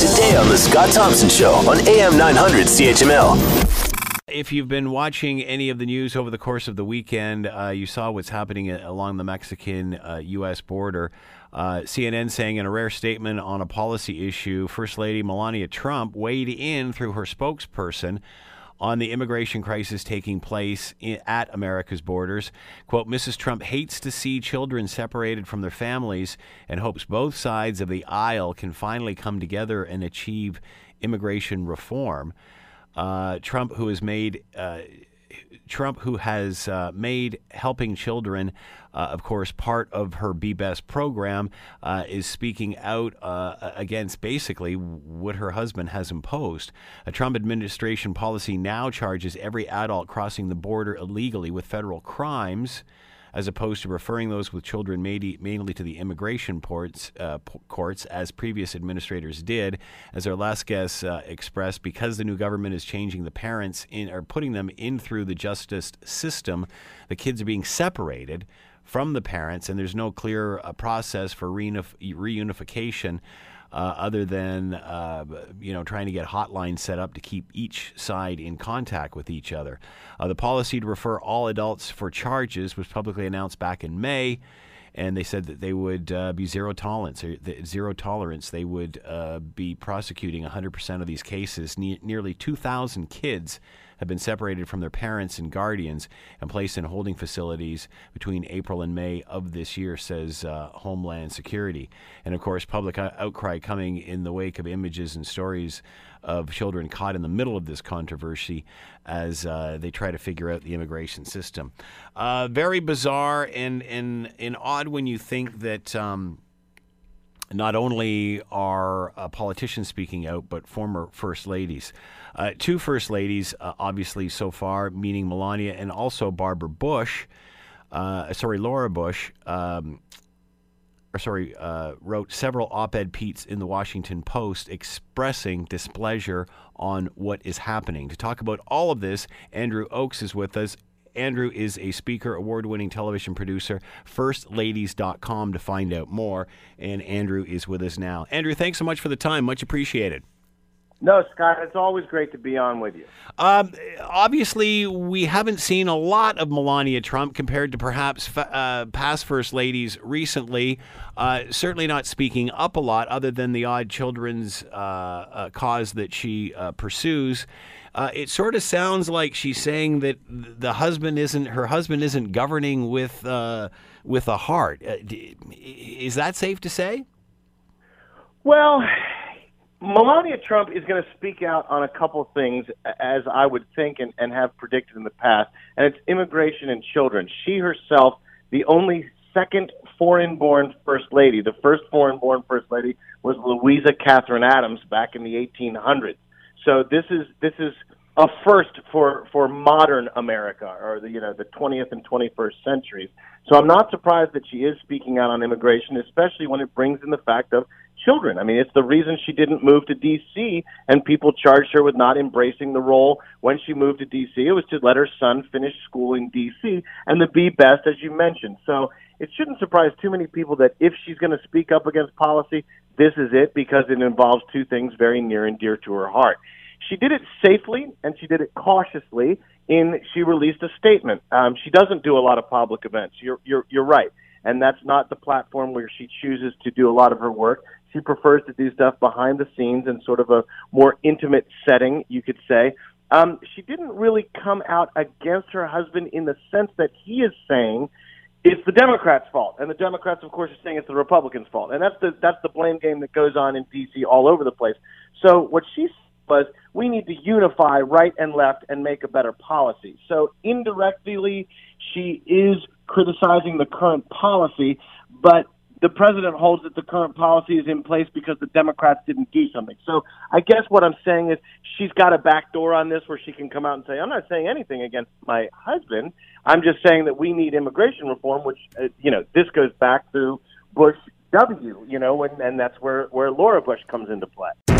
today on The Scott Thompson Show on AM 900 CHML. If you've been watching any of the news over the course of the weekend, uh, you saw what's happening along the Mexican uh, U.S. border. Uh, CNN saying in a rare statement on a policy issue, First Lady Melania Trump weighed in through her spokesperson on the immigration crisis taking place in, at America's borders. Quote, Mrs. Trump hates to see children separated from their families and hopes both sides of the aisle can finally come together and achieve immigration reform. Uh, Trump, who has made uh, Trump, who has uh, made helping children, uh, of course, part of her Be Best program, uh, is speaking out uh, against basically what her husband has imposed. A Trump administration policy now charges every adult crossing the border illegally with federal crimes as opposed to referring those with children mainly to the immigration ports, uh, courts, as previous administrators did. As our last guest uh, expressed, because the new government is changing the parents in or putting them in through the justice system, the kids are being separated from the parents, and there's no clear uh, process for reunif- reunification uh, other than uh, you know trying to get hotlines set up to keep each side in contact with each other. Uh, the policy to refer all adults for charges was publicly announced back in May. And they said that they would uh, be zero tolerance, zero tolerance. They would uh, be prosecuting 100% of these cases. Ne- nearly 2,000 kids have been separated from their parents and guardians and placed in holding facilities between April and May of this year, says uh, Homeland Security. And of course, public outcry coming in the wake of images and stories of children caught in the middle of this controversy as uh, they try to figure out the immigration system. Uh, very bizarre and, and, and odd when you think that. Um, not only are uh, politicians speaking out, but former first ladies. Uh, two first ladies, uh, obviously, so far, meaning Melania and also Barbara Bush, uh, sorry, Laura Bush, um, or sorry, uh, wrote several op ed pieces in the Washington Post expressing displeasure on what is happening. To talk about all of this, Andrew Och is with us. Andrew is a speaker, award winning television producer, firstladies.com to find out more. And Andrew is with us now. Andrew, thanks so much for the time. Much appreciated. No, Scott, it's always great to be on with you. Um, obviously, we haven't seen a lot of Melania Trump compared to perhaps uh, past first ladies recently. Uh, certainly not speaking up a lot, other than the odd children's uh, uh cause that she uh, pursues. Uh, it sort of sounds like she's saying that the husband isn't her husband isn't governing with with a heart. is that safe to say? Well, Melania Trump is going to speak out on a couple things, as I would think and, and have predicted in the past, and it's immigration and children. She herself, the only second foreign-born first lady, the first foreign-born first lady was Louisa Catherine Adams back in the 1800s. So this is this is a first for for modern America or the you know the 20th and 21st centuries. So I'm not surprised that she is speaking out on immigration, especially when it brings in the fact of children. I mean, it's the reason she didn't move to D.C. and people charged her with not embracing the role when she moved to D.C. It was to let her son finish school in D.C. and to be best, as you mentioned. So it shouldn't surprise too many people that if she's going to speak up against policy, this is it because it involves two things very near and dear to her heart. She did it safely and she did it cautiously. In she released a statement. Um, she doesn't do a lot of public events. You're you're you're right, and that's not the platform where she chooses to do a lot of her work. She prefers to do stuff behind the scenes in sort of a more intimate setting, you could say. Um, she didn't really come out against her husband in the sense that he is saying it's the Democrats' fault, and the Democrats, of course, are saying it's the Republicans' fault, and that's the that's the blame game that goes on in D.C. all over the place. So what she was, we need to unify right and left and make a better policy. So indirectly, she is criticizing the current policy, but the president holds that the current policy is in place because the Democrats didn't do something. So I guess what I'm saying is she's got a back door on this where she can come out and say, I'm not saying anything against my husband. I'm just saying that we need immigration reform, which, uh, you know, this goes back to Bush W, you know, and, and that's where, where Laura Bush comes into play.